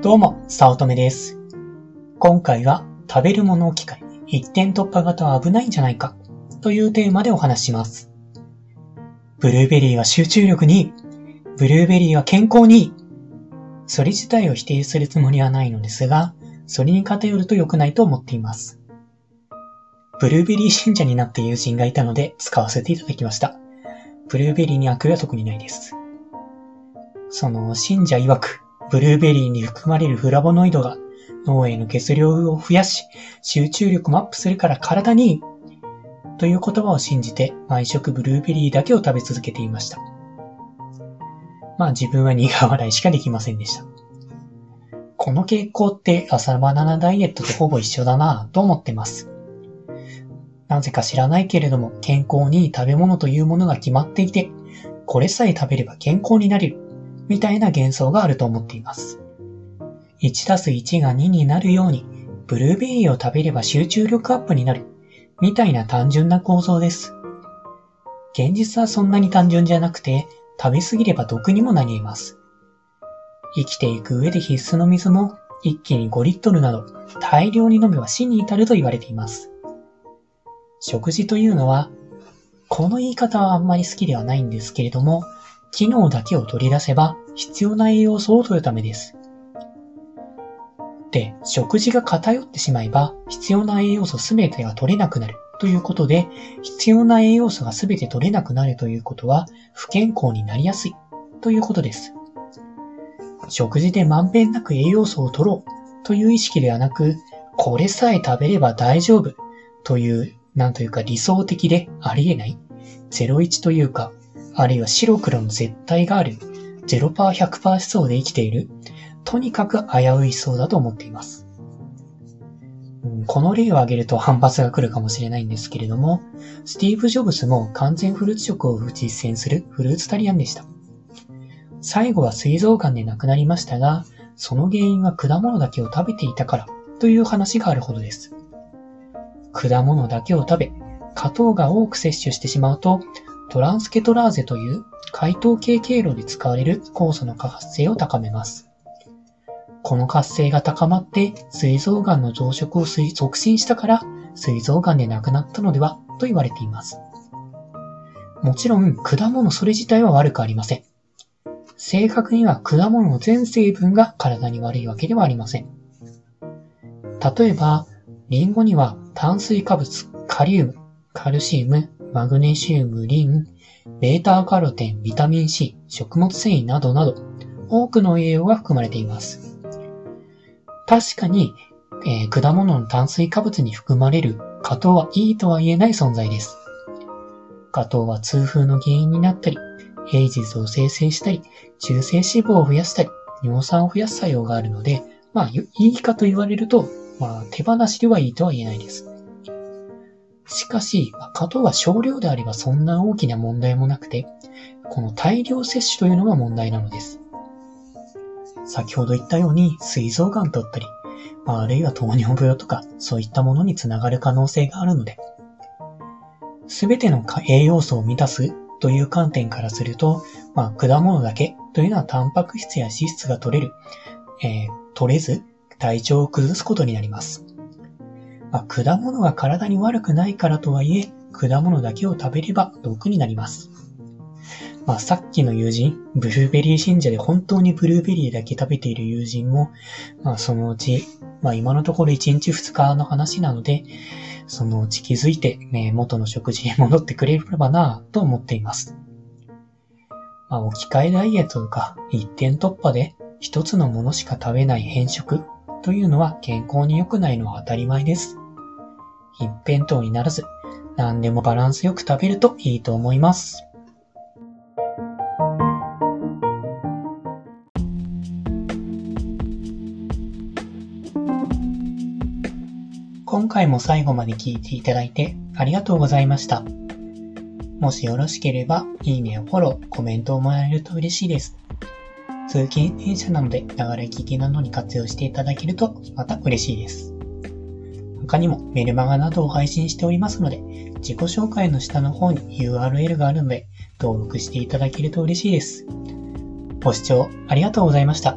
どうも、早乙女です。今回は食べるものを機会一点突破型は危ないんじゃないかというテーマでお話します。ブルーベリーは集中力に。ブルーベリーは健康に。それ自体を否定するつもりはないのですが、それに偏ると良くないと思っています。ブルーベリー信者になった友人がいたので使わせていただきました。ブルーベリーに悪意は特にないです。その信者曰く、ブルーベリーに含まれるフラボノイドが脳への血量を増やし、集中力もアップするから体にいい。という言葉を信じて、毎食ブルーベリーだけを食べ続けていました。まあ自分は苦笑いしかできませんでした。この傾向って朝バナナダイエットとほぼ一緒だなぁと思ってます。なぜか知らないけれども、健康にいい食べ物というものが決まっていて、これさえ食べれば健康になれる、みたいな幻想があると思っています。1たす1が2になるように、ブルーベリーを食べれば集中力アップになる、みたいな単純な構造です。現実はそんなに単純じゃなくて、食べ過ぎれば毒にもなり得ます。生きていく上で必須の水も、一気に5リットルなど、大量に飲めば死に至ると言われています。食事というのは、この言い方はあんまり好きではないんですけれども、機能だけを取り出せば必要な栄養素を取るためです。で、食事が偏ってしまえば必要な栄養素すべてが取れなくなる。ということで、必要な栄養素がすべて取れなくなるということは不健康になりやすい。ということです。食事でまんべんなく栄養素を取ろう。という意識ではなく、これさえ食べれば大丈夫。という、なんというか理想的でありえない、01というか、あるいは白黒の絶対がある、0%、100%思想で生きている、とにかく危うい思想だと思っています。この例を挙げると反発が来るかもしれないんですけれども、スティーブ・ジョブズも完全フルーツ食を実践するフルーツタリアンでした。最後は膵臓癌で亡くなりましたが、その原因は果物だけを食べていたからという話があるほどです。果物だけを食べ、果糖が多く摂取してしまうと、トランスケトラーゼという解糖系経路で使われる酵素の過発性を高めます。この活性が高まって膵臓癌の増殖を促進したから膵臓癌で亡くなったのではと言われています。もちろん果物それ自体は悪くありません。正確には果物の全成分が体に悪いわけではありません。例えば、リンゴには炭水化物、カリウム、カルシウム、マグネシウム、リン、ベータカロテン、ビタミン C、食物繊維などなど、多くの栄養が含まれています。確かに、えー果物の炭水化物に含まれる果糖はいいとは言えない存在です。果糖は痛風の原因になったり、エイジズを生成したり、中性脂肪を増やしたり、尿酸を増やす作用があるので、まあ、いいかと言われると、まあ、手放しではいいとは言えないです。しかし、まあ果糖は少量であればそんな大きな問題もなくて、この大量摂取というのが問題なのです。先ほど言ったように、膵臓癌だったり、あ、るいは糖尿病とか、そういったものにつながる可能性があるので、すべての栄養素を満たすという観点からすると、まあ、果物だけというのはタンパク質や脂質が取れる、えー取れず、体調を崩すことになります。まあ、果物が体に悪くないからとはいえ、果物だけを食べれば毒になります。まあ、さっきの友人、ブルーベリー信者で本当にブルーベリーだけ食べている友人も、まあ、そのうち、まあ、今のところ1日2日の話なので、そのうち気づいて、ね、元の食事に戻ってくれればなぁと思っています。まあ、置き換えダイエットとか一点突破で一つのものしか食べない変色というのは健康に良くないのは当たり前です。一辺倒にならず、何でもバランスよく食べるといいと思います。今回も最後まで聞いていただいてありがとうございました。もしよろしければ、いいねやフォロー、コメントをもらえると嬉しいです。通勤電車なので、ながら聞きなどに活用していただけると、また嬉しいです。他にもメルマガなどを配信しておりますので、自己紹介の下の方に URL があるので、登録していただけると嬉しいです。ご視聴ありがとうございました。